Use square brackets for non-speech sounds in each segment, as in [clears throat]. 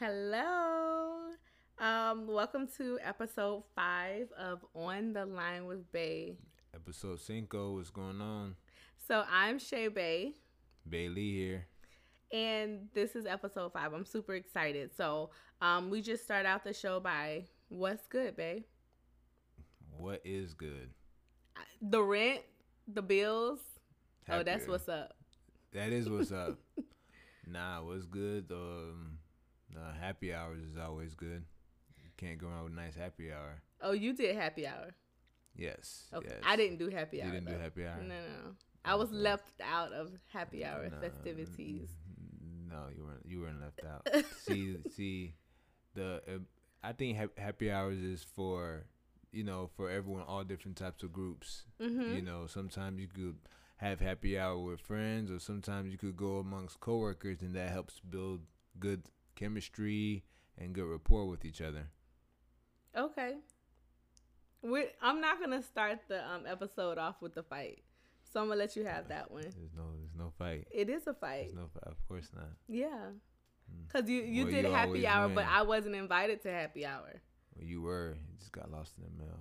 Hello. Um, welcome to episode five of On the Line with Bay. Episode Cinco, what's going on? So I'm Shay Bay. Bailey here. And this is episode five. I'm super excited. So um, we just start out the show by what's good, Bay? What is good? The rent, the bills. Oh, that's what's up. That is what's up. [laughs] nah, what's good? Um, uh, happy hours is always good. You can't go wrong with a nice happy hour. Oh, you did happy hour. Yes. Okay. yes. I didn't do happy You hour. You didn't do happy hour? No, no, no. I was left out of happy hour Nah, festivities. No, you weren't. You weren't left out. [laughs] see, see, the uh, I think hap- happy hours is for you know for everyone, all different types of groups. Mm-hmm. You know, sometimes you could have happy hour with friends, or sometimes you could go amongst coworkers, and that helps build good chemistry and good rapport with each other. Okay. we I'm not gonna start the um, episode off with the fight, so I'm gonna let you have that one. There's no, there's no fight. It is a fight, There's no. Of course not. yeah. Mm. Cause you you Well, did you happy hour, but. I wasn't invited to happy hour. Well, you were. You just got lost in the mail.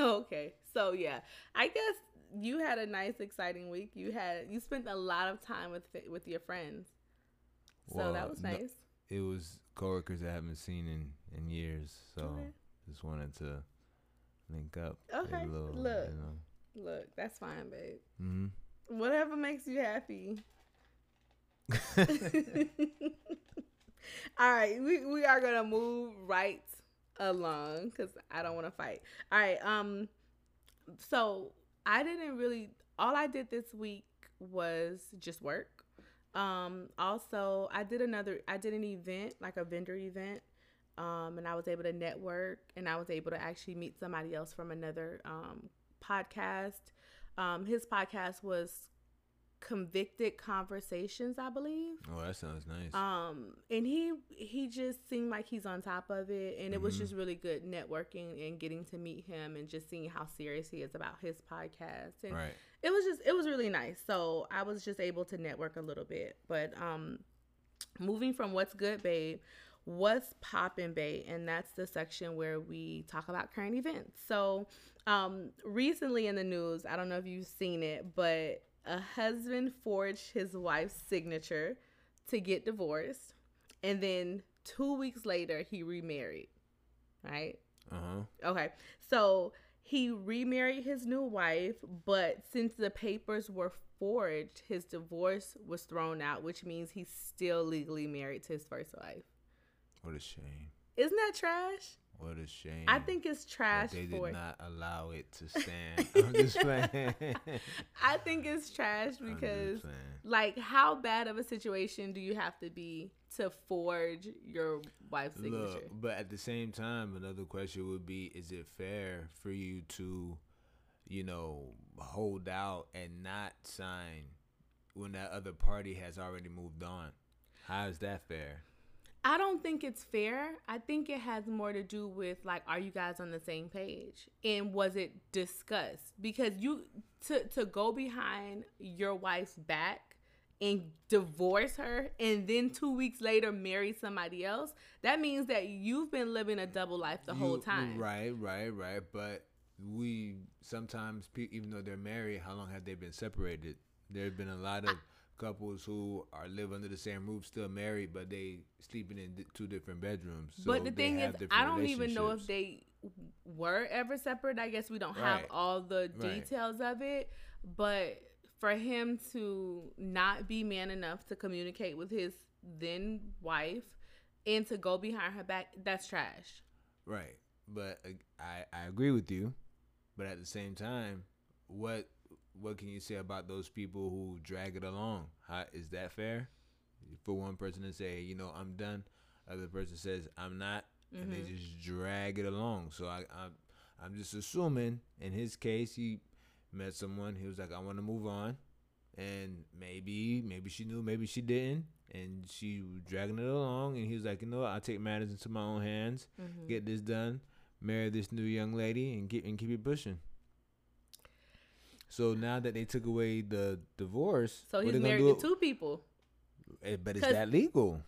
[laughs] okay, so yeah, I guess you had a nice, exciting week. You had you spent a lot of time with with your friends, so Well, that was nice. It was coworkers I haven't seen in in years, so Okay. just wanted to link up. Okay, little, look. You know. Look, that's fine, babe. hmm Whatever makes you happy. [laughs] All right, we, we are gonna move right along because I don't want to fight. All right, um, so I didn't really. All I did this week was just work. Um, also, I did another. I did an event, like a vendor event, um, and I was able to network, and I was able to actually meet somebody else from another um podcast. Um, his podcast was Convicted Conversations, I believe. Oh, that sounds nice. Um, and he he just seemed like he's on top of it, and it was Mhm. just really good networking and getting to meet him and just seeing how serious he is about his podcast. And right. it was just it was really nice. So I was just able to network a little bit. But um, moving from what's good, babe. What's poppin', babe? And that's the section where we talk about current events. So, um, recently in the news, I don't know if you've seen it, but a husband forged his wife's signature to get divorced, and then two weeks later he remarried. Right? Uh huh. Okay. So he remarried his new wife, but since the papers were forged, his divorce was thrown out, which means he's still legally married to his first wife. What a shame. Isn't that trash? What a shame. I think it's trash they for did not allow it to [laughs] stand. [laughs] I'm just playing. I think it's trash because like how bad of a situation do you have to be to forge your wife's signature? Look, but at the same time, another question would be: Is it fair for you to, you know, hold out and not sign when that other party has already moved on? How is that fair? I don't think it's fair. I think it has more to do with like, are you guys on the same page? And was it discussed? Because you to to go behind your wife's back and divorce her and then two weeks later marry somebody else, that means that you've been living a double life the whole time. Right, right, right. But we sometimes, even though they're married, how long have they been separated? There have been a lot of couples who are live under the same roof, still married, but they sleeping in two different bedrooms. So but the thing is, I don't even know if they were ever separate. I guess we don't have all the Right. details of it. But for him to not be man enough to communicate with his then wife and to go behind her back, that's trash. Right. But uh, I I agree with you, but at the same time, what what can you say about those people who drag it along? How is that fair? For one person to say, you know, I'm done, other person says I'm not, and they Mhm. just drag it along. So I I'm, I'm just assuming in his case he met someone. He was like, I want to move on, and maybe maybe she knew, maybe she didn't, and she was dragging it along. And he was like, you know what? I'll take matters into my own hands Mhm. get this done, marry this new young lady, and get and keep it pushing. So now that they took away the divorce, So he's married to two people. Eh, But is that legal?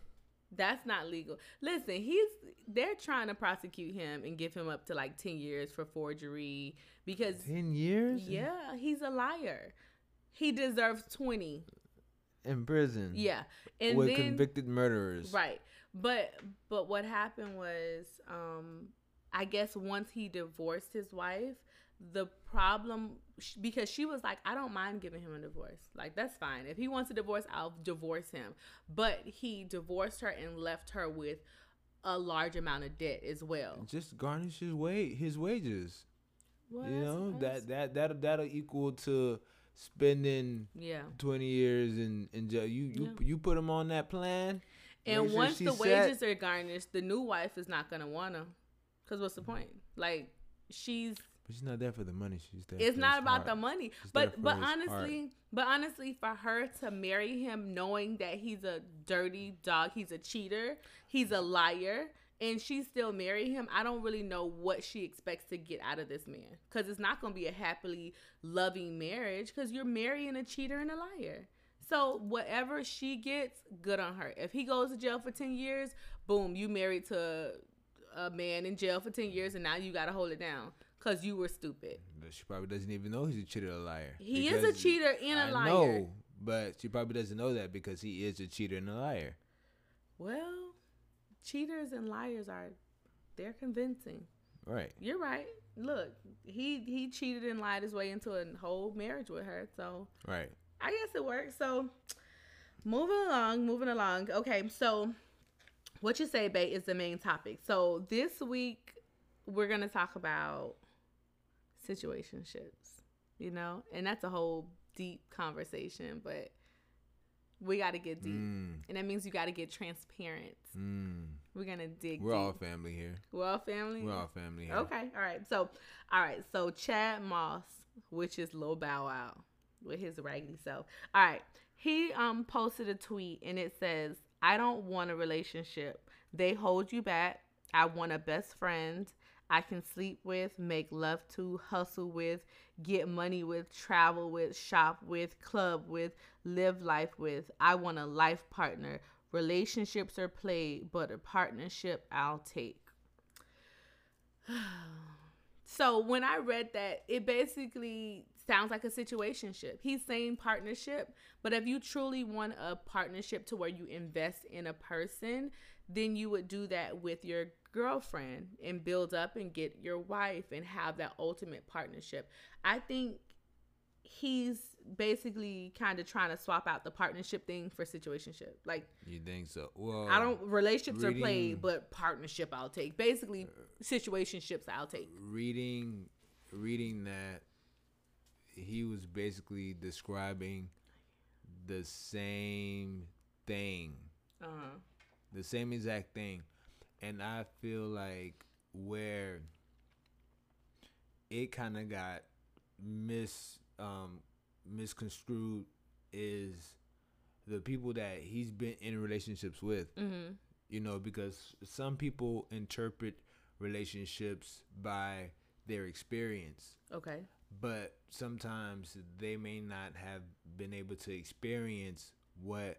That's not legal. Listen, he's they're trying to prosecute him and give him up to like 10 years for forgery because 10 years? Yeah, he's a liar. He deserves 20 in prison. Yeah. And with then, convicted murderers. Right. But but what happened was um I guess once he divorced his wife, the problem because she was like i don't mind giving him a divorce. Like that's fine. If he wants a divorce i'll divorce him. But he divorced her and left her with a large amount of debt as well. Just garnish his wage his wages. Well, you know that that that that'll equal to spending yeah. 20 years in in jail. You you yeah. you put him on that plan. And sure once the wages set. are garnished the new wife is not gonna wanna because what's the point? Like she's but she's not there for the money. She's there. It's not about heart. the money. She's but but honestly, heart. but honestly, for her to marry him knowing that he's a dirty dog, he's a cheater, he's a liar, and she still marry him, I don't really know what she expects to get out of this man. Because it's not going to be a happily loving marriage. Because you're marrying a cheater and a liar. So whatever she gets, good on her. If he goes to jail for ten years, boom, you married to a man in jail for ten years, and now you got to hold it down because you were stupid. She probably doesn't even know he's a cheater, a liar. He is a cheater and a I liar. No, but she probably doesn't know that because he is a cheater and a liar. Well, cheaters and liars are they're convincing. Right. You're right. Look, he he cheated and lied his way into a whole marriage with her. So Right. I guess it works. So moving along, moving along. Okay, so what you say, bait, is the main topic. So this week we're gonna talk about situationships, you know, and that's a whole deep conversation, but we got to get deep, mm. and that means you got to get transparent. Mm. We're gonna dig. We're deep. all family here. We're all family. We're all family here. Okay, all right. So, all right. So Shad Moss, which is Lil Bow Wow, with his raggedy self. All right, he um posted a tweet and it says, "I don't want a relationship. They hold you back. I want a best friend. I can sleep with, make love to, hustle with, get money with, travel with, shop with, club with, live life with. I want a life partner. Relationships are played, but a partnership I'll take. [sighs] so when I read that, it basically sounds like a situationship. He's saying partnership, but if you truly want a partnership to where you invest in a person, then you would do that with your girlfriend and build up and get your wife and have that ultimate partnership. I think he's basically kind of trying to swap out the partnership thing for situationship. Like you think so? Well, I don't. Relationships reading, are played, but partnership I'll take. Basically, situationships I'll take. Reading, reading that he was basically describing the same thing. Uh huh. The same exact thing and I feel like where it kind of got mis um, misconstrued is the people that he's been in relationships with. Mm-hmm. You know, because some people interpret relationships by their experience. Okay. But sometimes they may not have been able to experience what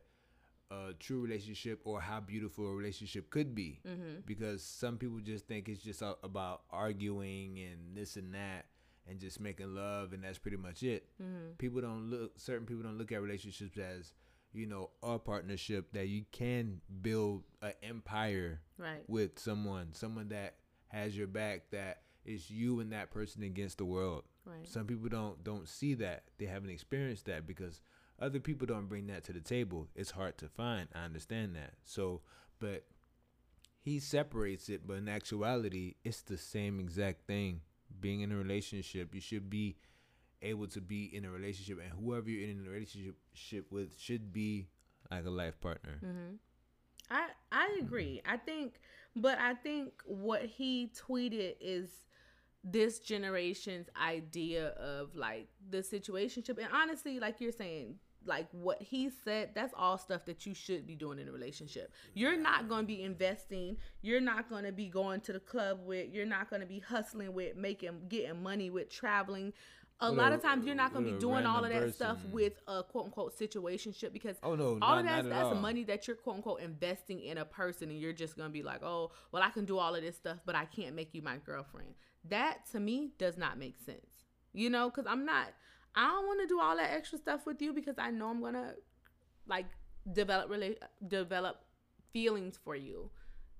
a true relationship or how beautiful a relationship could be mm-hmm. because some people just think it's just about arguing and this and that and just making love and that's pretty much it mm-hmm. people don't look certain people don't look at relationships as you know a partnership that you can build an empire right. with someone someone that has your back that is you and that person against the world right. some people don't don't see that they haven't experienced that because other people don't bring that to the table. It's hard to find. I understand that. So, but he separates it, but in actuality, it's the same exact thing. Being in a relationship, you should be able to be in a relationship, and whoever you're in a relationship with should be like a life partner. Mm-hmm. I I agree. I think, but I think what he tweeted is this generation's idea of like the situationship, and honestly, like you're saying, like what he said that's all stuff that you should be doing in a relationship. You're not going to be investing. You're not going to be going to the club with you're not going to be hustling with making getting money with traveling. A With lot a- of times you're not going to be doing all of that stuff with a quote unquote situationship because Oh no, all not, of that that's all. money that you're quote unquote investing in a person and you're just gonna be like oh well i can do all of this stuff but i can't make you my girlfriend. That to me does not make sense. You know because i'm not i don't want to do all that extra stuff with you because i know i'm gonna like develop really develop feelings for you.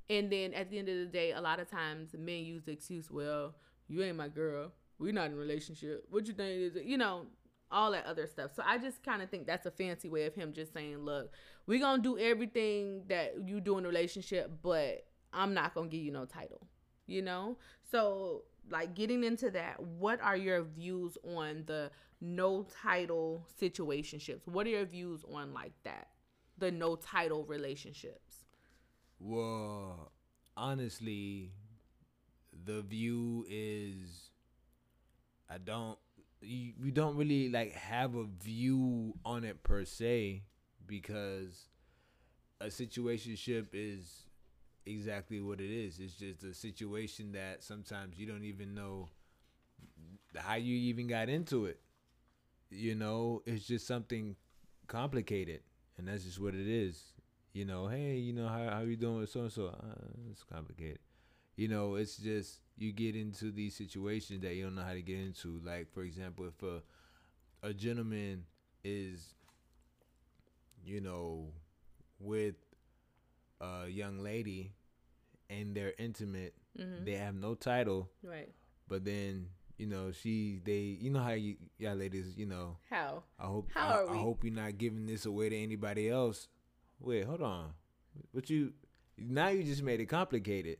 And then at the end of the day a lot of times men use the excuse well you ain't my girl. We're not in a relationship. What you think is it? you know all that other stuff. So i just kind of think that's a fancy way of him just saying look we're gonna do everything that you do in a relationship but i'm not gonna give you no title you know? So like getting into that what are your views on the no title situationships? What are your views on like that? The no title relationships? Well, honestly, the view is I don't you, don't really like have a view on it per se because a situationship is exactly what it is. It's just a situation that sometimes you don't even know how you even got into it. You know, it's just something complicated, and that's just what it is. You know, hey, you know how how you doing with so and so? It's complicated. You know, it's just you get into these situations that you don't know how to get into. Like for example, if a a gentleman is, you know, with a young lady and they're intimate, mm-hmm. they have no title, right but then you know she they you know how you y'all ladies you know how I hope How I, are I hope you're not giving this away to anybody else. Wait, hold on. But you now you just made it complicated.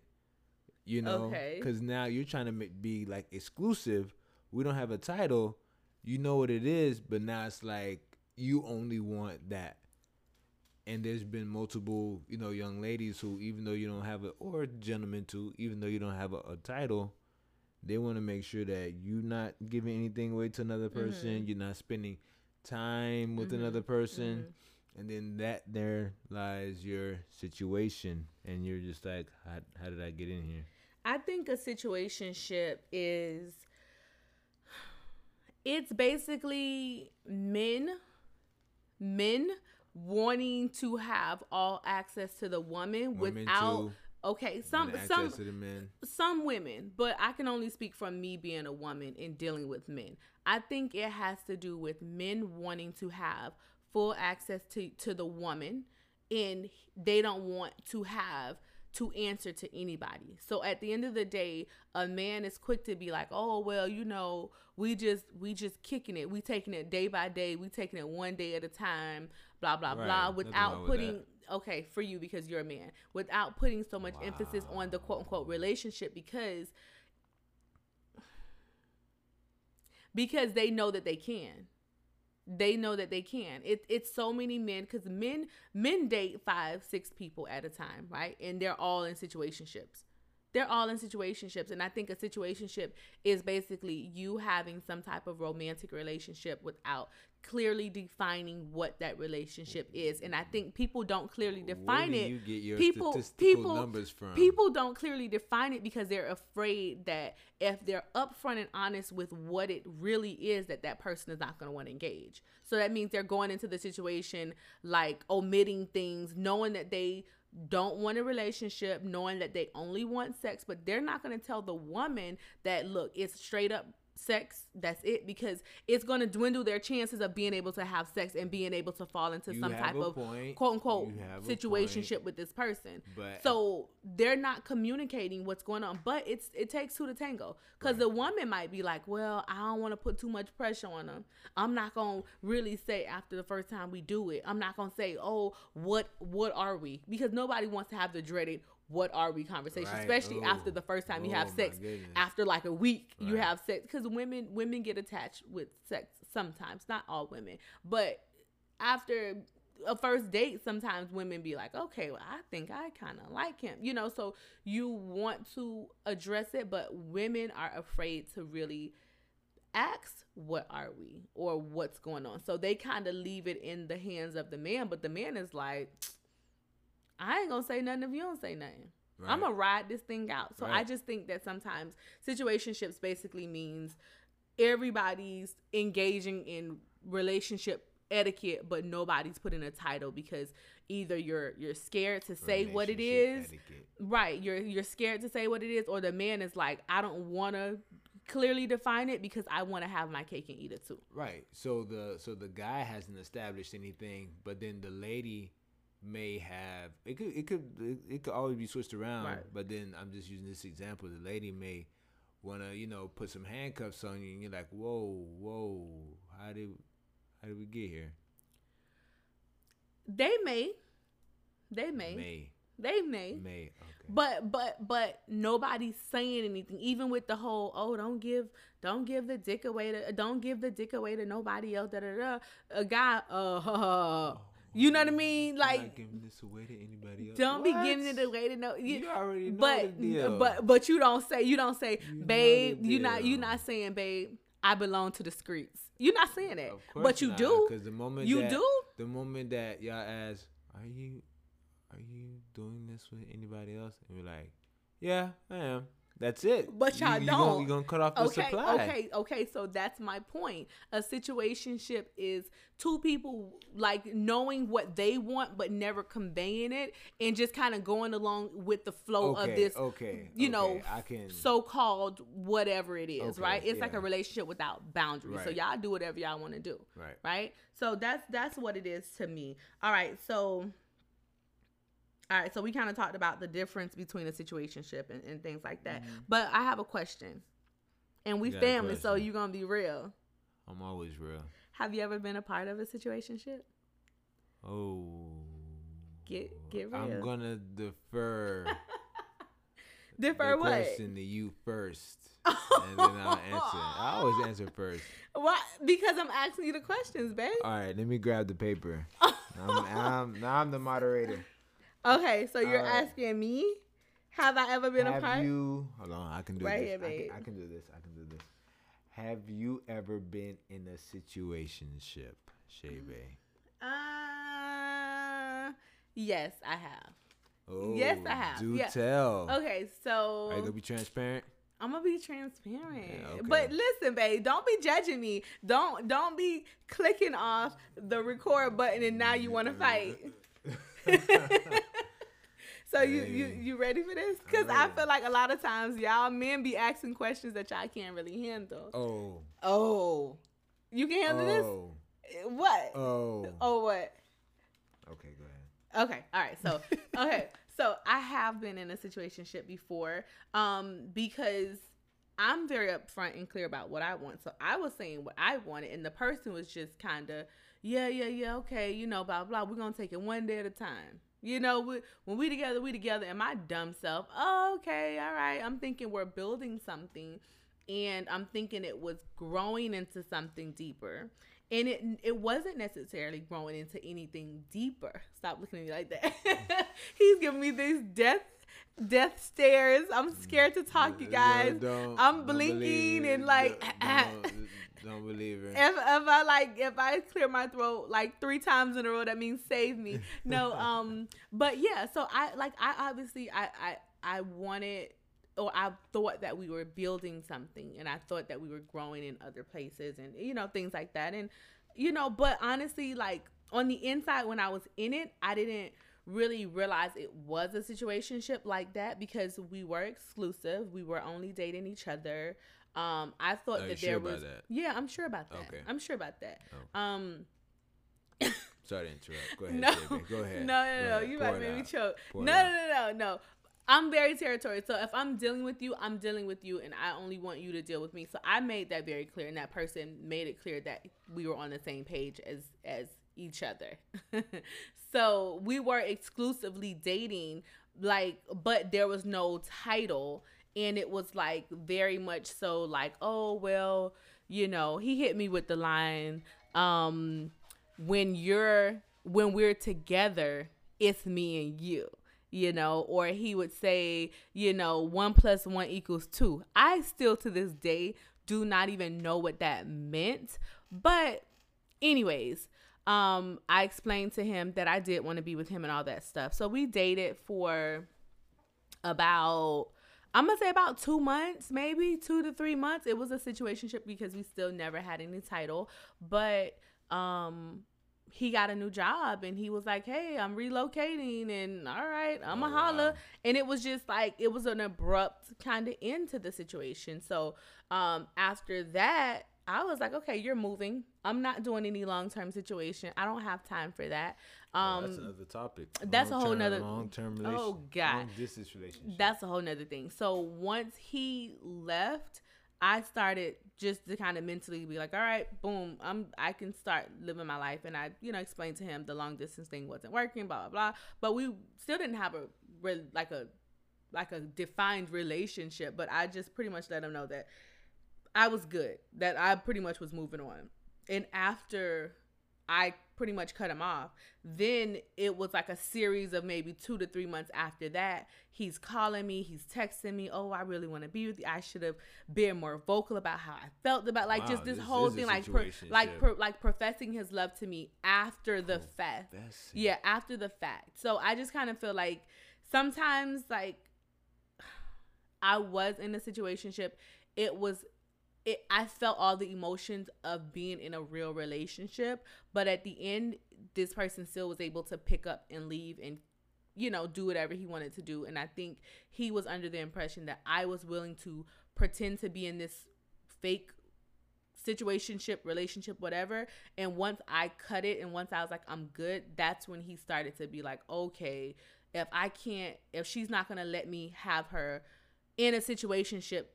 You know, Okay. because now you're trying to make, be like exclusive. We don't have a title. You know what it is, but now it's like you only want that. And there's been multiple, you know, young ladies who, even though you don't have it, or gentlemen too, even though you don't have a, a title, they want to make sure that you're not giving anything away to another person. Mhm. You're not spending time with Mhm. another person, Mhm. and then that there lies your situation, and you're just like, how, how did I get in here? I think a situationship is it's basically men men wanting to have all access to the woman Women without too, okay some some to the men. some women, but I can only speak from me being a woman and dealing with men. I think it has to do with men wanting to have full access to, to the woman and they don't want to have to answer to anybody. So at the end of the day, a man is quick to be like, "Oh, well, you know, we just we just kicking it. We taking it day by day. We taking it one day at a time, blah blah Right. blah without wrong with putting okay, for you because you're a man, without putting so much emphasis on the quote unquote relationship because because they know that they can. They know that they can. It, it's so many men because men men date five six people at a time, right? And they're all in situationships. They're all in situationships, and I think a situationship is basically you having some type of romantic relationship without clearly defining what that relationship is. And I think people don't clearly define Where do it get your people people numbers from? people don't clearly define it because they're afraid that if they're upfront and honest with what it really is that that person is not going to want to engage so that means they're going into the situation like omitting things knowing that they don't want a relationship knowing that they only want sex but they're not going to tell the woman that look it's straight up sex that's it because it's going to dwindle their chances of being able to have sex and being able to fall into You some type of point. quote unquote situationship with this person. But so they're not communicating what's going on but it's it takes two to tango. Because the woman might be like well i don't want to put too much pressure on them i'm not gonna really say after the first time we do it. I'm not gonna say oh what what are we because nobody wants to have the dreaded what are we conversation Right. especially Oh. after the first time you Oh, have sex after like a week you have sex because women women get attached with sex sometimes not all women but after a first date sometimes women be like okay well i think i kind of like him you know so you want to address it but women are afraid to really ask what are we? or what's going on? So they kind of leave it in the hands of the man but the man is like i ain't gonna say nothing if you don't say nothing right. I'm gonna ride this thing out. So I just think that sometimes situationships basically means everybody's engaging in relationship etiquette, but nobody's putting a title because either you're you're scared to say what it is, etiquette. right? You're you're scared to say what it is, or the man is like, I don't want to clearly define it because I want to have my cake and eat it too. Right. So the so the guy hasn't established anything, but then the lady may have it could it could it, it could always be switched around. Right. But then I'm just using this example. The lady may want to you know put some handcuffs on you, and you're like, whoa, whoa, how did how did we get here? They may, they may, May they may, May okay. But but but nobody's saying anything. Even with the whole oh don't give don't give the dick away to don't give the dick away to nobody else. Da da da. A guy uh [laughs] you know what I mean? Like giving this away to anybody else. don't be giving it away to no. You, You already know but the deal. but but you don't say you don't say You babe. You not you not saying babe. I belong to the streets. You're not saying that, but you not, do. Cause the moment You that, do. the moment that y'all ask, "Are you, are you doing this with anybody else?" and we're like, "Yeah, I am." That's it. But y'all you, don't. You gonna, you gonna cut off the okay, supply. okay, okay. So that's my point. A situationship is two people like knowing what they want but never conveying it and just kind of going along with the flow Okay, of this okay, you know I can- so-called whatever it is, Okay, right? It's like a relationship without boundaries. So y'all do whatever y'all want to do. Right. Right? So that's that's what it is to me. All right. So all right, so we kind of talked about the difference between a situationship and, and things like that. But I have a question. And we Mm-hmm. You got a family, so you're gonna be real. I'm always real. Have you ever been a part of a situationship? Oh. Get- get real. I'm gonna defer [laughs] Defer the what? question to you first, [laughs] and then I'll answer. I always answer first. Why? Because I'm asking you the questions, babe. All right, let me grab the paper. [laughs] I'm, I'm, now I'm the moderator. Okay, so you're right. asking me, have I ever been a Have part? you? Hold on, I can do Right this. here, I, can, babe. I can do this. I can do this. Have you ever been in a situationship, Shay Bay? Uh, yes, I have. Oh, Yes, I have. Do Yeah. tell. Okay, so Are you gonna be transparent? I'm gonna be transparent. Yeah, okay. But listen, babe, don't be judging me. Don't don't be clicking off the record button and now you want to fight. [laughs] so you you you ready for this? Cause I'm I feel like a lot of times y'all men be asking questions that y'all can't really handle. Oh. Oh, you can handle Oh. this? What? Oh. Oh, what? Okay, go ahead. Okay. All right. So, [laughs] okay. So I have been in a situationship before um because I'm very upfront and clear about what I want. So I was saying what I wanted and the person was just kind of yeah, yeah, yeah, okay, you know, blah blah. We're going to take it one day at a time. You know, we, when we together, we together. And my dumb self, oh, okay, all right. I'm thinking we're building something, and I'm thinking it was growing into something deeper, and it it wasn't necessarily growing into anything deeper. Stop looking at me like that. [laughs] He's giving me these death death stares. I'm scared to talk, you guys. I'm blinking and like. [laughs] Don't, believe her. If, if I like if I clear my throat like three times in a row, that means save me. No, [laughs] um, but yeah. So I like I obviously I I I wanted or I thought that we were building something, and I thought that we were growing in other places, and you know things like that, and you know. But honestly, like on the inside, when I was in it, I didn't really realize it was a situationship like that because we were exclusive. We were only dating each other. Um, I thought Are you that sure there about was that? yeah, I'm sure about that. Okay. I'm sure about that. Oh. Um, [coughs] Sorry to interrupt. Go ahead, [laughs] no, Go ahead. no, no, no. You might make me choke. No, no, no, no, no. I'm very territorial. So if I'm dealing with you, I'm dealing with you, and I only want you to deal with me. So I made that very clear, and that person made it clear that we were on the same page as as each other. [laughs] so we were exclusively dating, like, but there was no title, and it was like very much so like, oh well, you know, he hit me with the line, um, when you're when we're together, it's me and you you know, or he would say, you know, one plus one equals two. I still to this day do not even know what that meant. But, anyways, um, I explained to him that I did want to be with him and all that stuff. So we dated for about I'm gonna say about two months, maybe two to three months. It was a situationship because we still never had any title, but um, he got a new job and he was like, "Hey, I'm relocating," and all right, I'm a Oh, holla. wow. And it was just like it was an abrupt kind of end to the situation. So um, after that, I was like, "Okay, you're moving. I'm not doing any long term situation. I don't have time for that." Um, that's another topic. that's a whole Long-term- nother- long-term Oh. God. long distance relationship. That's a whole nother thing. So once he left, I started just to kind of mentally be like, all right, boom, I'm I can start living my life. And I, you know, explained to him the long distance thing wasn't working, blah blah blah. But we still didn't have a like a like a defined relationship. But I just pretty much let him know that I was good, that I pretty much was moving on. And after I pretty much cut him off. Then it was like a series of maybe two to three months after that. He's calling me, he's texting me, Oh, I really want to be with you. I should have been more vocal about how I felt about like Wow, just this this whole thing, like pro- like like professing his love to me after the fact. Yeah, after the fact. So I just kind of feel like sometimes like [sighs] I was in a situationship. It was it I felt all the emotions of being in a real relationship, but at the end this person still was able to pick up and leave and you know, do whatever he wanted to do and I think he was under the impression that I was willing to pretend to be in this fake situationship, relationship, whatever. And once I cut it and once I was like, I'm good, that's when he started to be like, okay, if I can't, if she's not gonna let me have her in a situationship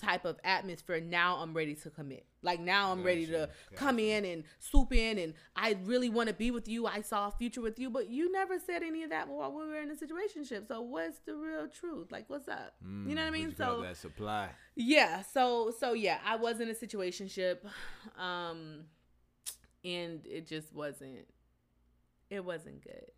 type of atmosphere, now I'm ready to commit. Like now I'm ready to Gotcha, come in and swoop in and I really want to be with you. I saw a future with you, but you never said any of that while we were in a situationship. So what's the real truth? Like what's up? you know what I Mm, mean? So that supply. yeah so so yeah i was in a situationship um and it just wasn't it wasn't good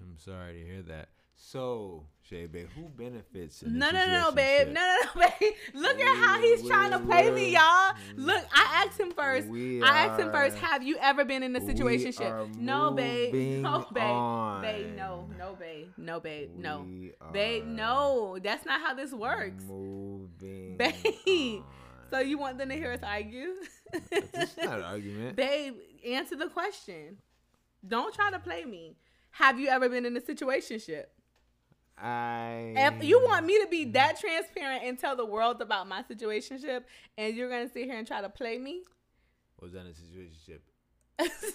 I'm sorry to hear that. So, Shay Bay, who benefits? No no no babe. No no no [laughs] babe. Look at how he's trying to play me y'all. Look i asked him first. We i asked him first have you ever been in a we situationship no babe. No babe. Babe no no babe. No babe. No. Babe no. That's not how this works. Moving. [laughs] Babe, on. so you want them to hear us argue? Is not an [laughs] argument. Babe, answer the question. Don't try to play me. Have you ever been in a situationship? I. If you want me to be that transparent and tell the world about my situationship, and you're gonna sit here and try to play me, was that a situationship? [laughs]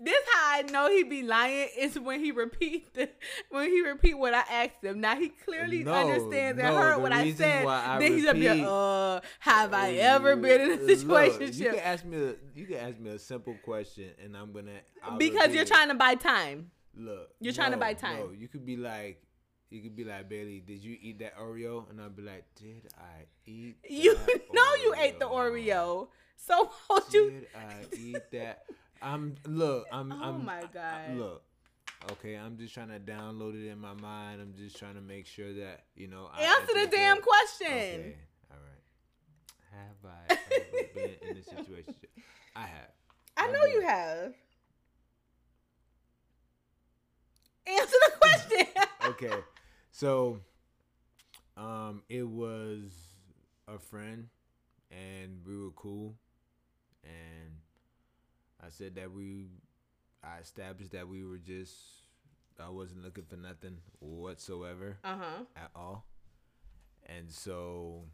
this how I know he be lying is when he repeat the when he repeat what I asked him. Now he clearly No, understands and no, heard what I said. I then he's gonna be uh, have I ever been in a Look, situationship? you can ask me. A, you can ask me a simple question, and I'm gonna. I'll because you're it. trying to buy time. Look, You're trying to buy time. No, you could be like, you could be like Bailey. Did you eat that Oreo? And I'd be like, Did I eat? You know [laughs] you ate the Oreo. So [laughs] won't you? Did I eat that? I'm look. I'm. Oh I'm, my I- God. look. Okay, I'm just trying to download it in my mind. I'm just trying to make sure that you know. I Answer the damn it. question. Okay, all right. Have I ever been in a situation? I have. I I know you have. Answer the question. okay. So um it was a friend and we were cool and I said that we I established that we were just I wasn't looking for nothing whatsoever uh huh. at all. And so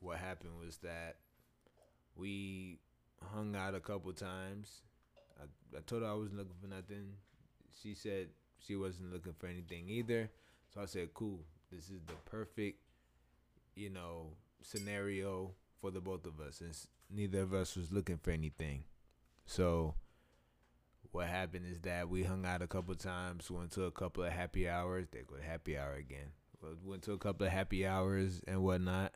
what happened was that we hung out a couple times. I, I told her I wasn't looking for nothing. She said she wasn't looking for anything either. So I said, cool. This is the perfect, you know, scenario for the both of us since neither of us was looking for anything. So what happened is that we hung out a couple times, went to a couple of happy hours. They go to happy hour again. Went to a couple of happy hours and whatnot.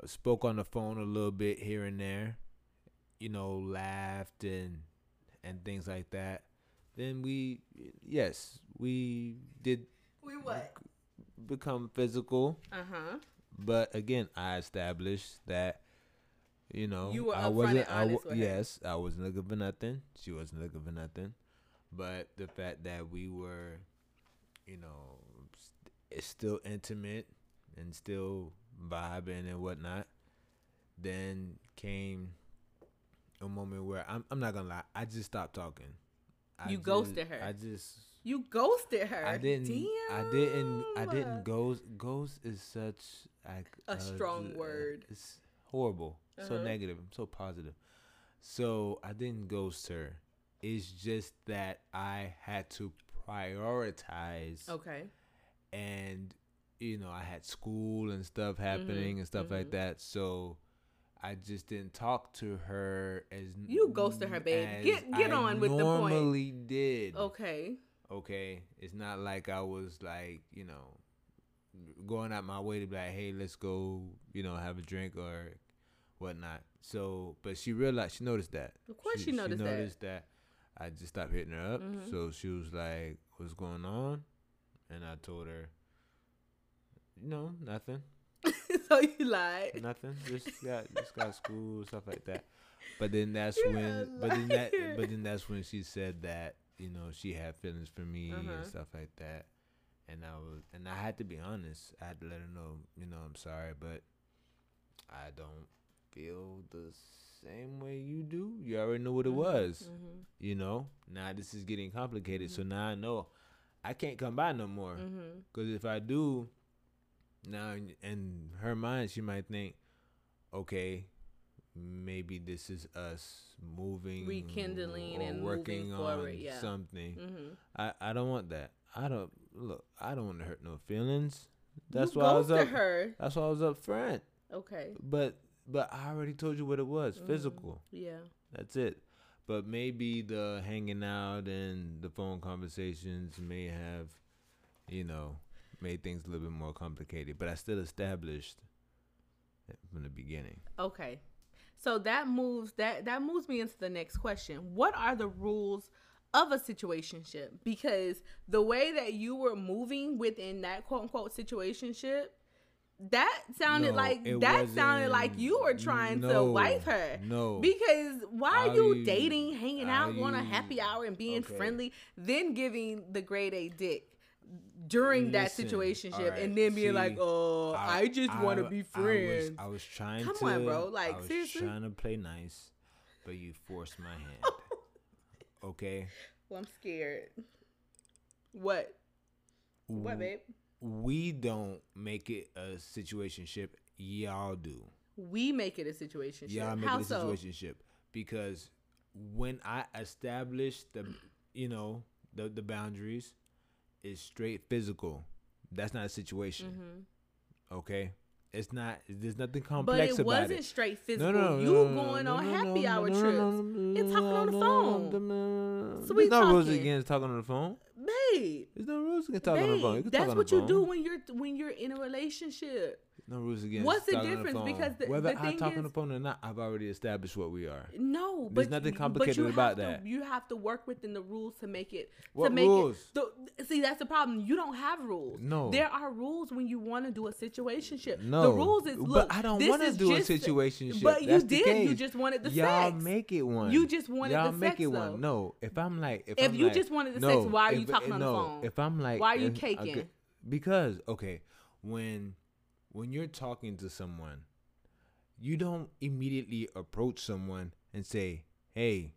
Uh, Spoke on the phone a little bit here and there. You know, laughed and and things like that. Then we, yes, we did We what? become physical. Uh huh. But again, I established that you know You were I wasn't. I her. yes, I wasn't looking for nothing. She wasn't looking for nothing. But the fact that we were, you know, st- it's still intimate and still vibing and whatnot. Then came a moment where I'm I'm not gonna lie, I just stopped talking. I You just- ghosted her. I just You ghosted her. I didn't I didn't I didn't ghost ghost is such like A strong word. It's horrible. So Uh-huh. negative. I'm so positive. So I didn't ghost her. It's just that I had to prioritize Okay. and you know, I had school and stuff happening and stuff like mhm. that. So I just didn't talk to her as You ghosted her, babe. Get- get I on with the point. Normally did Okay. Okay it's not like i was like you know going out my way to be like hey let's go you know have a drink or whatnot so but she realized she noticed that Of course she noticed that. noticed that. i just stopped hitting her up Mhm. so she was like what's going on and i told her no nothing [laughs] so you lied. nothing just got just got school stuff like that but then that's You're when but then that but then that's when she said that you know she had feelings for me Uh-huh. and stuff like that. And i was and i had to be honest. I had to let her know you know i'm sorry but i don't feel the same way you do. You already know what it Mhm, was mhm, you know? Now this is getting complicated so now i know. I can't come by no more. Mhm. because if I do, now in, in her mind, she might think, okay, maybe this is us moving, Rekindling and working on yeah. something. Mhm. I, I don't want that. I don't look. I don't want to hurt no feelings. That's you why I was up. her. That's why I was up front. Okay. But but I already told you what it was. Mhm. Physical. Yeah. That's it. But maybe the hanging out and the phone conversations may have, you know, made things a little bit more complicated. But I still established it from the beginning. Okay. So that moves that that moves me into the next question. What are the rules of a situationship? Because the way that you were moving within that quote unquote situationship, that sounded No, like that sounded like you were trying to wife her. No. Because why are you you- dating, hanging out, going to happy hour, and being okay. friendly, then giving the grade A dick during that Listen, situationship, alright, and then being see, like, "Oh, I, just want to I- be I was- friends." I was, trying Come to. on, bro, like, I was seriously? trying to play nice, but you forced my hand. [laughs] Oh okay. Well, I'm scared. What? What, babe? We don't make it a situationship. Y'all do. We make it a situation. Y'all make How it a so? situationship because when I establish the, you know, the the boundaries, is straight physical. That's not a situation. Mhm. Okay. It's not. There's nothing But complex it about wasn't it. straight physical. No, no, you no, going on happy hour trips. and talking on the phone. Sweet There's no rules talking. against talking on the phone. Babe. There's no rules against talking on the phone. That's what you do when you're when you're in a relationship. No rules against. What's the difference? Because the- whether the I talk on the phone or not, I've already established what we are. No, There's but nothing complicated but about to, that. You have to work within the rules to make it. to make rules? It, see, that's the problem. You don't have rules. No. there are rules when you want to do a situationship. No, the rules is but look. I don't want to is do a just- situationship. But you That's the did. You just wanted the Y'all sex. make it one. You just wanted Y'all the make it though. one. No, if I'm like, if, If I'm you like- just wanted the no, sex, why are you if- talking on the phone? If I'm like, Why are you caking? because okay, when when you're talking to someone, you don't immediately approach someone and say, "Hey,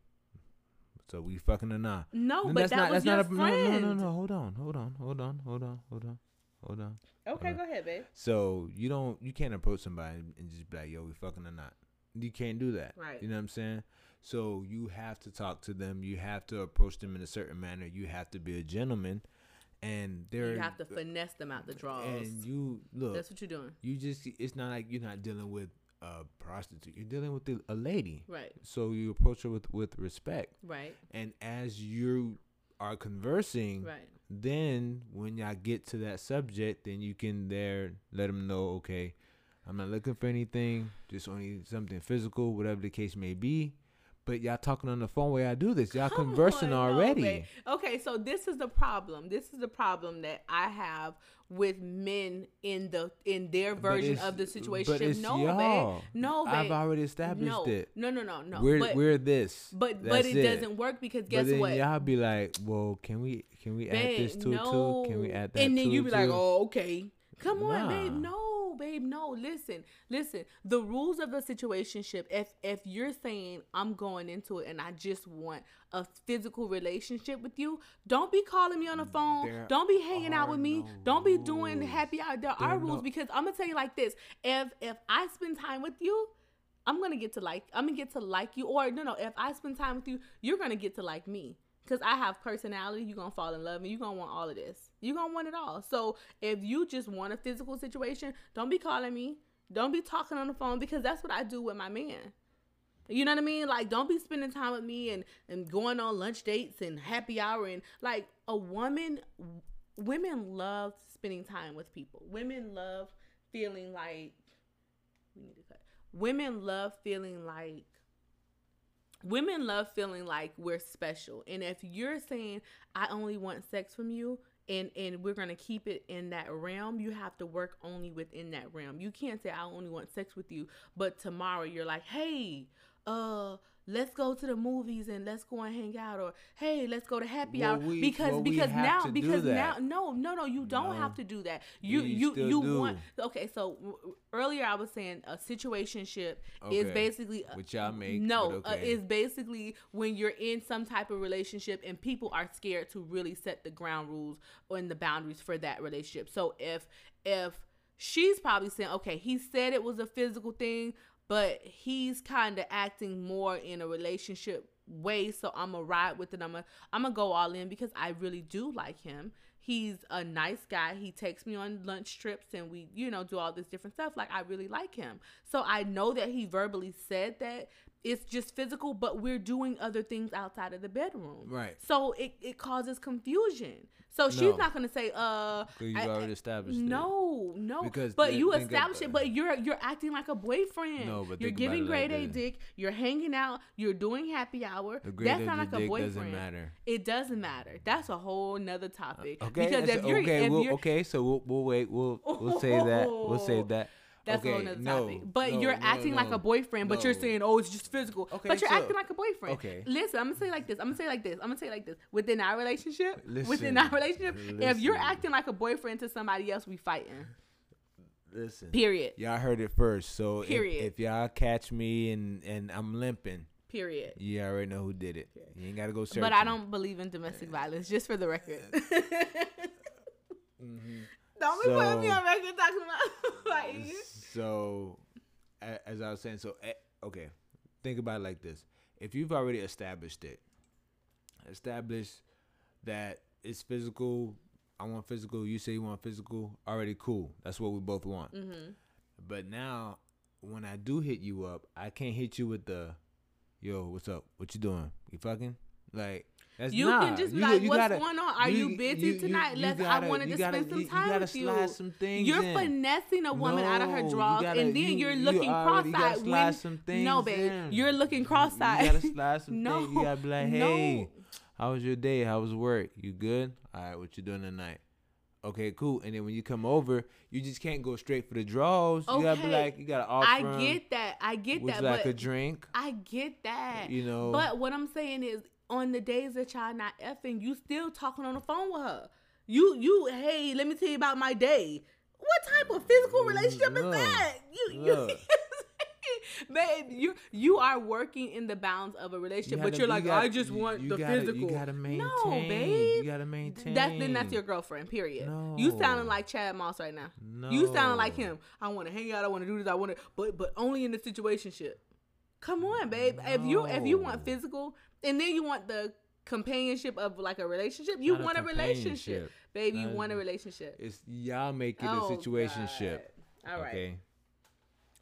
so we fucking or not?" No, No, but that was your a, friend. No, no, no, no. Hold on, hold on, hold on, hold on, hold on, hold on. Okay, Uh, go ahead, babe. So you don't, you can't approach somebody and just be like, "Yo, we fucking or not." You can't do that. Right. You know what I'm saying? So you have to talk to them. You have to approach them in a certain manner. You have to be a gentleman, and they're You have to finesse them out the draws. and you look. That's what you're doing. you just it's not like you're not dealing with a prostitute. You're dealing with the, a lady. Right. So you approach her with with respect, Right. and as you are conversing, Right. then when y'all get to that subject, then you can there let them know, okay, I'm not looking for anything, just only something physical, whatever the case may be. But y'all talking on the phone while I do this. Y'all Come conversing on, already. babe. Okay, so this is the problem. This is the problem that I have with men in the in their version of the situation. but it's No, y'all. babe. No, babe. I've already established no. it. No, no, no, no. we're but we're this. but, but That's it, doesn't work because guess but then what? y'all be like, well, can we can we add this too no. too? Can we add that And then you be like, oh, okay. Come on, babe. Nah. No. babe, no. Listen, listen. The rules of the situationship. If if you're saying I'm going into it and I just want a physical relationship with you, don't be calling me on the mm, phone. There don't be hanging out with me. no don't be doing rules. happy hour. There There are are rules no- because I'm gonna tell you like this. If if I spend time with you. I'm gonna get to like I'm gonna get to like you or no no if I spend time with you you're gonna get to like me because I have personality you're gonna fall in love and you're gonna want all of this. You're gonna want it all. So if you just want a physical situation don't be calling me. Don't be talking on the phone because that's what I do with my man. You know what I mean? Like don't be spending time with me and and going on lunch dates and happy hour and like a woman women love spending time with people. Women love feeling like we need to cut. Women love feeling like women love feeling like we're special. And if you're saying I only want sex from you and and we're to keep it in that realm, you have to work only within that realm. You can't say I only want sex with you, but tomorrow you're like, "Hey, uh Let's go to the movies and let's go and hang out, or hey, let's go to happy Well, hour. we- because well, because now because now no no no you don't No. have to do that. You you you do. want okay so w- earlier i was saying a situationship is basically uh, Which y'all make, no but uh, is basically when you're in some type of relationship and people are scared to really set the ground rules and the boundaries for that relationship. So if if she's probably saying okay he said it was a physical thing but he's kind of acting more in a relationship way so i'm gonna ride with it i'm gonna i'm gonna go all in because i really do like him. He's a nice guy he takes me on lunch trips and we you know do all this different stuff like i really like him. So i know that he verbally said that it's just physical but we're doing other things outside of the bedroom Right. so it, it causes confusion so she's No. not gonna say uh you've I- already established it. no no Because but you establish it but you're you're acting like a boyfriend No, but you're giving it like grade a dick you're hanging out you're doing happy hour grade that's not like a boyfriend doesn't matter. it doesn't matter that's a whole nother topic Okay. because if you're, okay. if we'll, okay. So we'll we'll wait. We'll we'll save that. We'll save [laughs] that. That's okay, a whole nother no, topic. But no, you're no, acting like a boyfriend, but you're saying, oh, it's just physical. Okay, but you're so- acting like a boyfriend. okay. Listen, I'm gonna say like this. I'm gonna say like this. I'm gonna say like this. Within our relationship, within our relationship, if you're acting like a boyfriend to somebody else, we fighting. Listen. Period. Y'all heard it first. So Period. if y'all catch me and and I'm limping, Period. you already know who did it. You ain't gotta go search. But I don't believe in domestic violence, just for the record. [laughs] Mm-hmm. [laughs] Don't be putting me So- on record talking about [laughs] fighting. So, as I was saying, so eh, okay, think about it like this: if you've already established it, established that it's physical. I want physical. You say you want physical. Already cool. That's what we both want. Mm-hmm. But now, when I do hit you up, I can't hit you with the, "Yo, what's up? What you doing? You fucking like." That's You nah. can just be You- like, you "What's gotta- going on? Are you, busy tonight? Let's. gotta- I wanted to gotta- spend some time you gotta with you. some things You're in. finessing a woman out of her No, drawers, and then you- you, are you looking cross-eyed. slide when, some things no, babe, in. you're looking cross-eyed. You gotta slide some [laughs] no, things. You gotta be like, no. hey, how was your day? How was work? You good? All right, what you doing tonight? Okay, cool. And then when you come over, you just can't go straight for the draws. Okay. You gotta be like, you gotta offer. I get that. I get that. like a drink? I get that. You know. But what I'm saying is, on the days that y'all not effing, you still talking on the phone with her. You, you, hey, let me tell you about my day. What type of physical relationship is that? You, you, babe, [laughs] you, you are working in the bounds of a relationship, but gotta- you're you like, gotta- I just want you the gotta- physical. You gotta maintain. No, babe. You gotta maintain. That's then that's your girlfriend. Period. You sounding like Shad Moss right now. No. You sounding like him. I want to hang out. I want to do this. I want to, but but only in the situationship. Come on, babe. If you if you want physical, and then you want the companionship of like a relationship, you Not want a relationship, baby. You want a relationship. It's y'all make it Oh, a situationship. God. All right. Okay.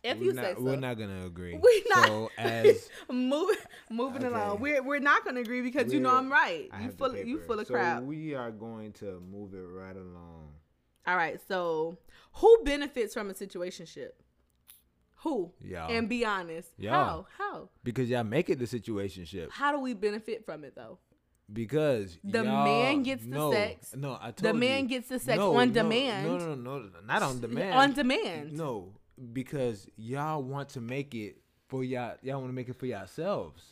If We're you not, say so. we're not gonna agree. [laughs] We're not So as [laughs] moving moving Okay. along. We're we're not gonna agree because you know I'm right. I You full you full of so crap. We are going to move it right along. All right. So who benefits from a situationship? Who? Y'all. And be honest. Y'all. How? How? Because y'all make it the situationship. How do we benefit from it though? Because The man gets the no, sex. No, I told you. The man you. gets the sex No, on no, demand. No, no, no, no, not on demand. On demand. No, because y'all want to make it for y'all. Y'all want to make it for yourselves.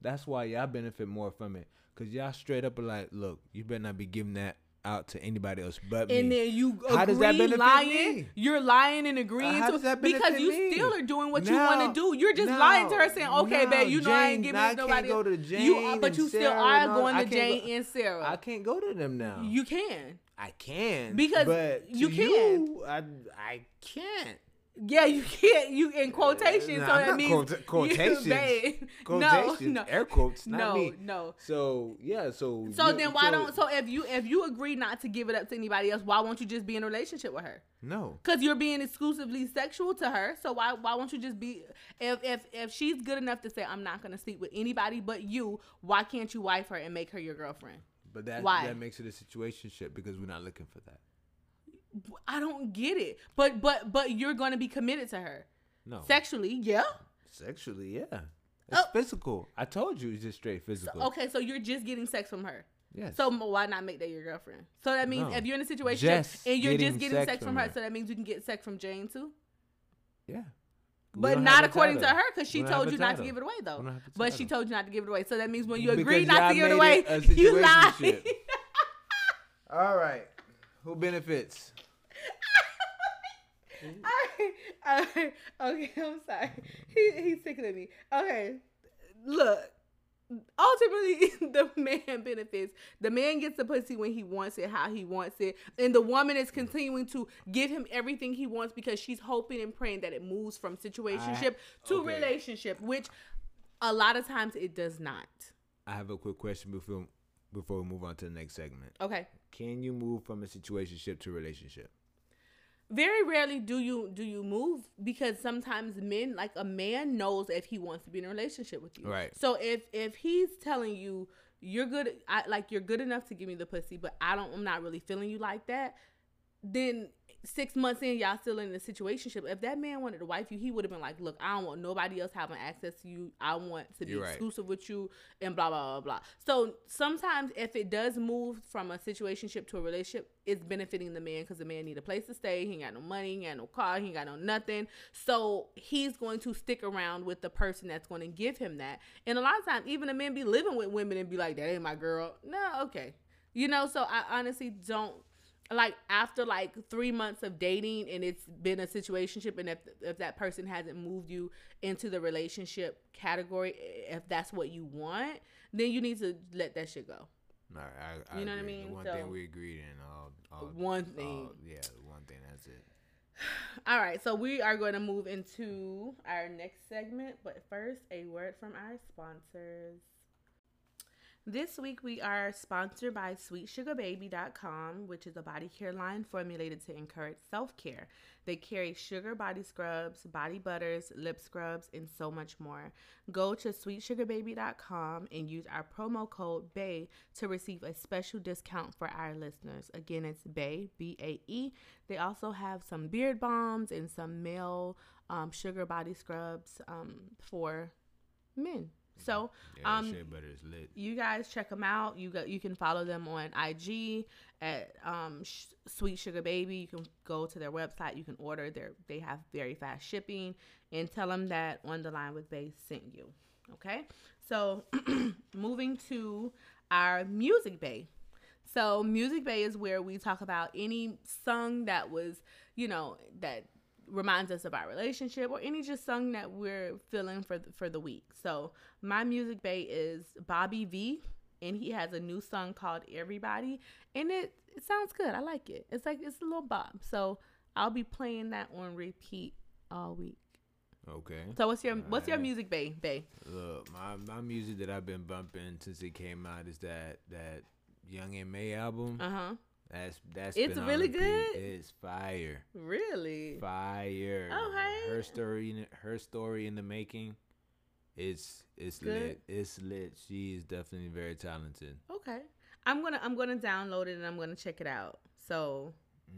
That's why y'all benefit more from it. Cause y'all straight up are like, look, you better not be giving that out to anybody else but and me. then you How does that agree benefit lying. me? You're lying and agreeing how to does that because you me? still are doing what you want to do. You're just lying to her, saying, "Okay, babe, you know I ain't giving I nobody." go else." to Jane you are, but you still are going to Jane go- and Sarah. I can't go to them now. you can. I can Because but you can. You, I I can't. Yeah, you can't. You in uh, quotations, Nah, so that not means quota- [laughs] you- quotations. babe. Quotations, No, no, air quotes, not no, me. no. So yeah, so So you- then why so- don't so if you if you agree not to give it up to anybody else, why won't you just be in a relationship with her? no? Cause you're being exclusively sexual to her. So why why won't you just be if if if she's good enough to say I'm not gonna sleep with anybody but you, why can't you wife her and make her your girlfriend? But that Why? that makes it a situationship because we're not looking for that. I don't get it. But but but you're gonna be committed to her No, sexually, yeah. sexually, yeah. It's Oh. physical. I told you, it's just straight physical. Okay, so you're just getting sex from her. Yes. So why not make that your girlfriend? So that means No. if you're in a situation Just and you're getting just getting sex sex, from from her, her. so that means you can get sex from Jane too. yeah. We But don't not have a according to her, because she We don't have told you not to give it away though. We don't have a But she told you not to give it away. So that means when you Because agreed not to give it away, [laughs] you lied. [laughs] All right. Who benefits? [laughs] Alright, okay, I'm sorry. He he's tickling me. Okay, look. Ultimately, [laughs] the man benefits. The man gets the pussy when he wants it, how he wants it, and the woman is continuing to give him everything he wants because she's hoping and praying that it moves from situationship to okay. relationship, which a lot of times it does not. I have a quick question before before we move on to the next segment. Okay. Can you move from a situationship to relationship? very rarely do you do you move because sometimes men like a man knows if he wants to be in a relationship with you Right. so if if he's telling you you're good I, like you're good enough to give me the pussy but i don't i'm not really feeling you like that then six months in y'all still in a situationship. If that man wanted to wife you he would have been like look i don't want nobody else having access to you. I want to be right. exclusive with you and blah blah blah blah. So sometimes if it does move from a situationship to a relationship it's benefiting the man because the man need a place to stay. He ain't got no money. He ain't got no car. He ain't got no nothing. So he's going to stick around with the person that's going to give him that. And a lot of times even the men be living with women and be like that ain't my girl. No okay. You know so i honestly don't like after like three months of dating and it's been a situationship and if if that person hasn't moved you into the relationship category if that's what you want then you need to let that shit go All right, I, I You know what I mean? The one So- thing we agreed in. All, all, one thing all- yeah, one thing. That's it. [sighs] all right so we are going to move into our next segment but first a word from our sponsors This week we are sponsored by SweetSugarBaby.com, which is a body care line formulated to encourage self-care. They carry sugar body scrubs, body butters, lip scrubs, and so much more. Go to SweetSugarBaby.com and use our promo code BAE to receive a special discount for our listeners. Again, it's BAE, B-A-E. They also have some beard balms and some male um, sugar body scrubs um, for men. So, Yeah, um, that shea butter lit. you guys check them out. You got you can follow them on IG at um, Sh- Sweet Sugar Baby. You can go to their website. You can order their. They have very fast shipping, and tell them that on the line with Bay sent you. Okay, so [clears throat] moving to our music bay. So music bay is where we talk about any song that was, you know, that reminds us of our relationship or any just song that we're feeling for the, for the week. So my music bay is Bobby V and he has a new song called Everybody and it, it sounds good. I like it. It's like it's a little bop. So I'll be playing that on repeat all week. Okay. So what's your what's your Alright. music bay, bay? Look, my my music that I've been bumping since it came out is that that Young M.A album. Uh-huh. That's that's It's really good? It's fire, Really? fire. Okay. Her story, in her story in the making. It's it's Good. lit. It's lit. She is definitely very talented. Okay. I'm going to I'm to download it and I'm going to check it out. So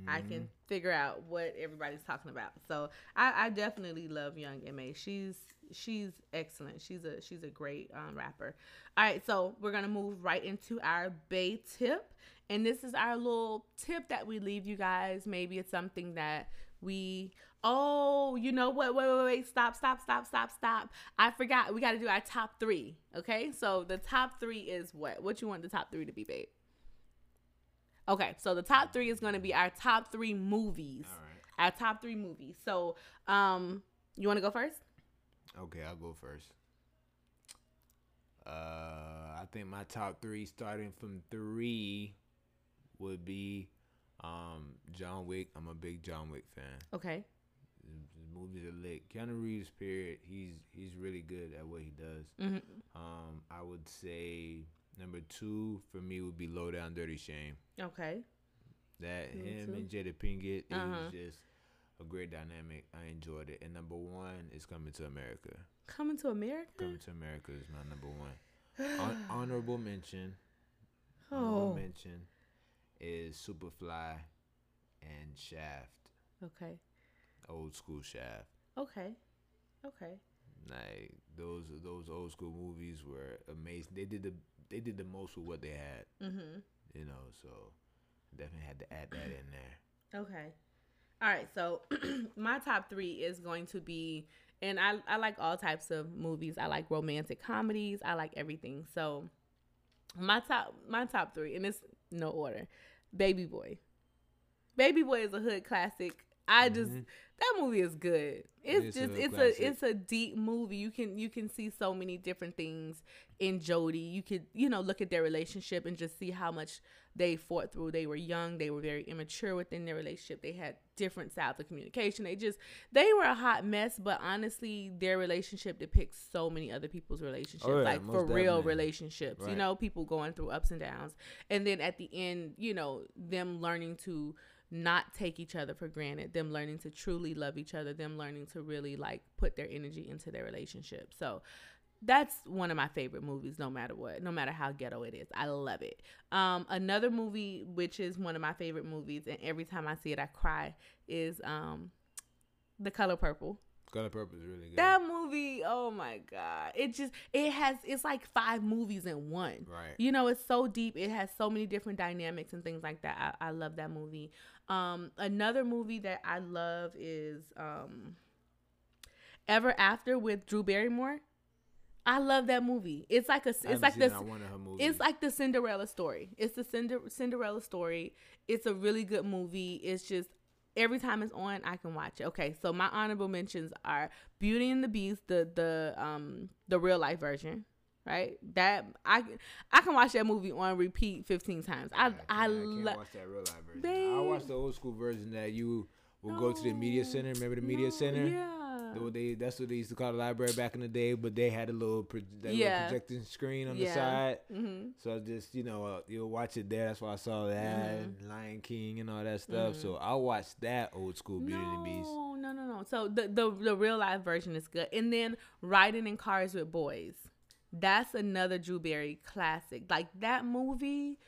I Mm-hmm. can figure out what everybody's talking about. So I, I definitely love Young M.A. She's she's excellent. She's a she's a great um, rapper. All right, so we're gonna move right into our Bay tip, and this is our little tip that we leave you guys. Maybe it's something that we. Oh, you know what? Wait, wait, wait! Stop! Stop! Stop! Stop! Stop! I forgot. We got to do our top three. Okay, so the top three is what? What you want the top three to be, babe? Okay, so the top three is going to be our top three movies. All right. Our top three movies. So, um, you want to go first? Okay, I'll go first. Uh, I think my top three, starting from three, would be um, John Wick. I'm a big John Wick fan. Okay. The movies are lit. Keanu Reeves, period. He's he's really good at what he does. hmm Um, I would say number two for me would be Low Down Dirty Shame. Okay. That Me him too. and Jada Pinkett, it Uh-huh. was just a great dynamic. I enjoyed it. And number one is Coming to America. Coming to America. Coming to America is my number one. Hon- [sighs] honorable mention. Honorable oh. mention is Superfly and Shaft. Okay. Old school Shaft. Okay. Okay. Like those those old school movies were amazing. They did the they did the most with what they had. Mm-hmm. You know, so definitely had to add that in there. Okay. All right. So [clears throat] my top three is going to be, and I, I like all types of movies. I like romantic comedies. I like everything. So my top my top three, and it's no order. Baby Boy. Baby Boy is a hood classic. I just Mhm. that movie is good. It's It's just hood it's classic. a it's a deep movie. You can you can see so many different things in Jody. You could you know look at their relationship and just see how much they fought through. They were young. They were very immature within their relationship. They had different styles of communication. They just they were a hot mess. But honestly, their relationship depicts so many other people's relationships, Oh, yeah, like for real definitely. relationships. You know, people going through ups and downs, and then at the end, you know, them learning to not take each other for granted, them learning to truly love each other, them learning to really like put their energy into their relationship. So that's one of my favorite movies no matter what, no matter how ghetto it is. I love it. Um another movie which is one of my favorite movies and every time I see it I cry is um The Color Purple. Color Purple is really good. That movie, oh my god. It just it has it's like five movies in one. right. You know, it's so deep. It has so many different dynamics and things like that. I, I love that movie. Um, another movie that I love is um, Ever After with Drew Barrymore. I love that movie. It's like a it's like this. not one of her movies. It's like the Cinderella story. It's the Cinder, Cinderella story. It's a really good movie. It's just every time it's on, I can watch it. Okay, so my honorable mentions are Beauty and the Beast, the the um the real life version, right? That I I can watch that movie on repeat fifteen times. I can't- I, can't love. watch that real life version. I watched the old school version that you will go to the media center. Remember the media center? Yeah. They- They, that's what they used to call the library back in the day, but they had a little, pro- that Yeah. little projecting screen on Yeah. the side. Mm-hmm. So I just, you know, uh, you'll watch it there. That's why I saw that, Mhm. and Lion King, and all that stuff. Mhm. So I watched that old school Beauty and the Beast. No, no, no, no. So the, the the real life version is good. And then riding in cars with boys. That's another Drew Barry classic. Like that movie,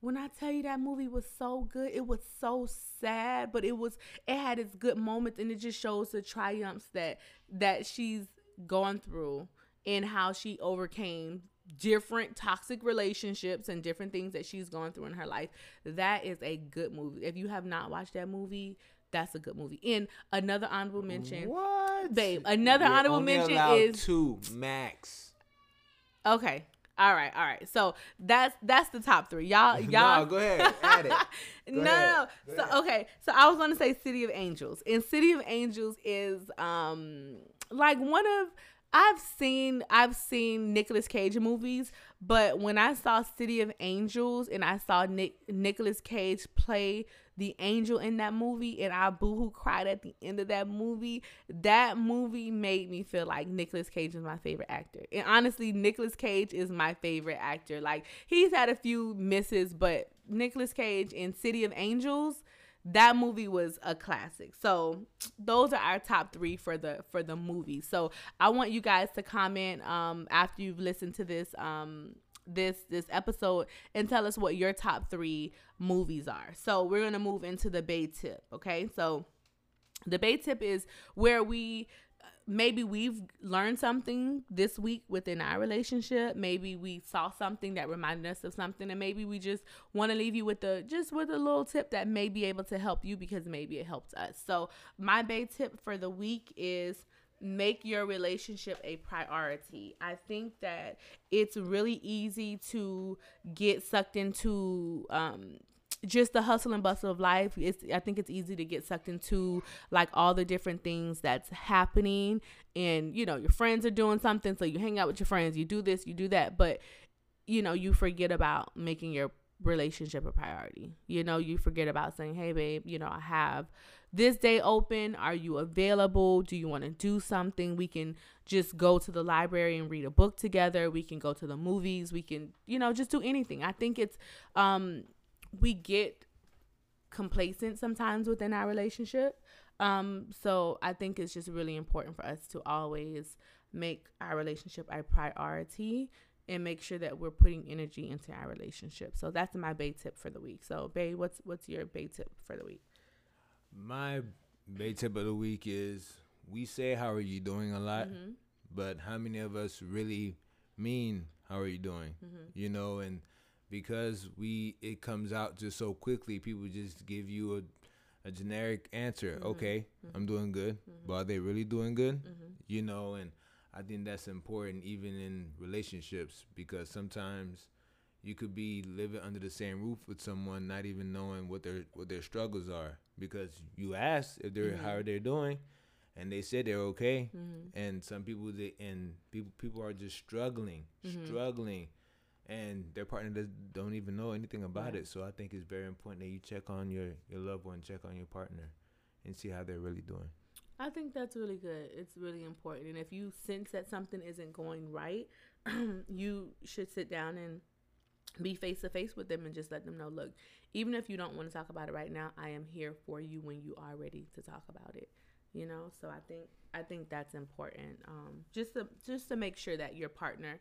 when I tell you that movie was so good, it was so sad, but it was it had its good moments and it just shows the triumphs that that she's gone through and how she overcame different toxic relationships and different things that she's gone through in her life. That is a good movie. If you have not watched that movie, that's a good movie. And another honorable mention. What, Babe, another You're honorable mention is- two max. Okay. All right, all right. So that's that's the top three. Y'all, [laughs] y'all. no, go ahead, add it. [laughs] no, no. ahead. no. Go So ahead. okay. So I was gonna say City of Angels, and City of Angels is um like one of I've seen I've seen Nicolas Cage movies, but when I saw City of Angels and I saw Nick Nicolas Cage play the angel in that movie and I boohoo cried at the end of that movie, that movie made me feel like Nicolas Cage is my favorite actor. And honestly, Nicolas Cage is my favorite actor. Like he's had a few misses, but Nicolas Cage in City of Angels, that movie was a classic. So those are our top three for the for the movie. So I want you guys to comment um after you've listened to this um this this episode and tell us what your top three movies are. So we're gonna move into the Bay tip. Okay, so the Bay tip is where we maybe we've learned something this week within our relationship. Maybe we saw something that reminded us of something and maybe we just want to leave you with a just with a little tip that may be able to help you because maybe it helped us. So my bay tip for the week is make your relationship a priority. I think that it's really easy to get sucked into um just the hustle and bustle of life it's i think it's easy to get sucked into like all the different things that's happening and you know your friends are doing something so you hang out with your friends you do this you do that but you know you forget about making your relationship a priority. You know you forget about saying hey babe you know i have this day open. Are you available? Do you want to do something? We can just go to the library and read a book together. We can go to the movies. We can you know just do anything. I think it's um we get complacent sometimes within our relationship. Um, so I think it's just really important for us to always make our relationship a priority and make sure that we're putting energy into our relationship. So that's my bay tip for the week. So Bay, what's what's your bay tip for the week? My bay tip of the week is we say how are you doing a lot, mm-hmm. but how many of us really mean how are you doing? Mm-hmm. You know, and because we it comes out just so quickly. People just give you a a generic answer. Mm-hmm. Okay, mm-hmm. I'm doing good, mm-hmm. but are they really doing good? Mm-hmm. You know, and I think that's important even in relationships because sometimes you could be living under the same roof with someone not even knowing what their what their struggles are because you ask if they're how are they're doing and they said they're okay mm-hmm. and some people they and people people are just struggling mm-hmm. struggling and their partner does, don't even know anything about it. So I think it's very important that you check on your your loved one, check on your partner, and see how they're really doing. I think that's really good. It's really important. And if you sense that something isn't going right, [clears throat] you should sit down and be face to face with them and just let them know, look, even if you don't want to talk about it right now, I am here for you when you are ready to talk about it. You know, so I think I think that's important. Um, just to just to make sure that your partner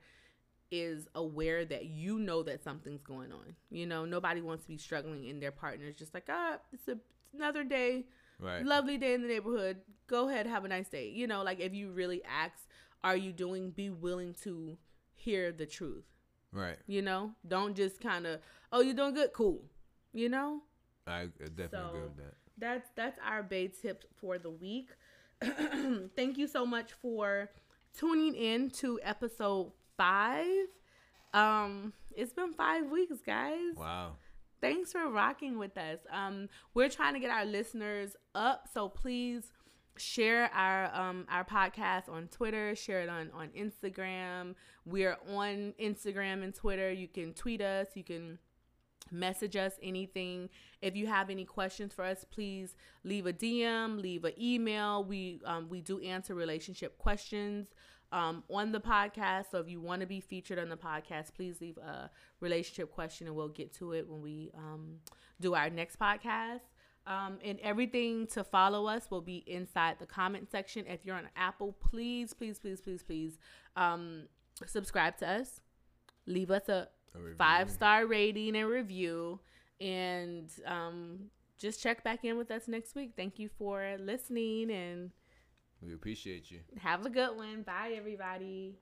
is aware that you know that something's going on. You know, nobody wants to be struggling in their partners just like, ah, it's, a, it's another day. Right. Lovely day in the neighborhood. Go ahead, have a nice day. You know, like if you really ask, are you doing, be willing to hear the truth. Right. You know, don't just kind of, oh, you're doing good, cool. You know? I definitely so agree with that. That's that's our bay tip for the week. [clears throat] Thank you so much for tuning in to episode five. Um, it's been five weeks, guys. Wow. Thanks for rocking with us. Um, we're trying to get our listeners up, so please share our um our podcast on Twitter, share it on on Instagram. We're on Instagram and Twitter. You can tweet us, you can message us anything. If you have any questions for us, please leave a DM, leave an email. We um we do answer relationship questions um, on the podcast. So if you want to be featured on the podcast, please leave a relationship question and we'll get to it when we um, do our next podcast. Um, and everything to follow us will be inside the comment section. If you're on Apple, please, please, please, please, please um, subscribe to us. Leave us a, a five star rating and review. And um, just check back in with us next week. Thank you for listening and we appreciate you. Have a good one. Bye, everybody.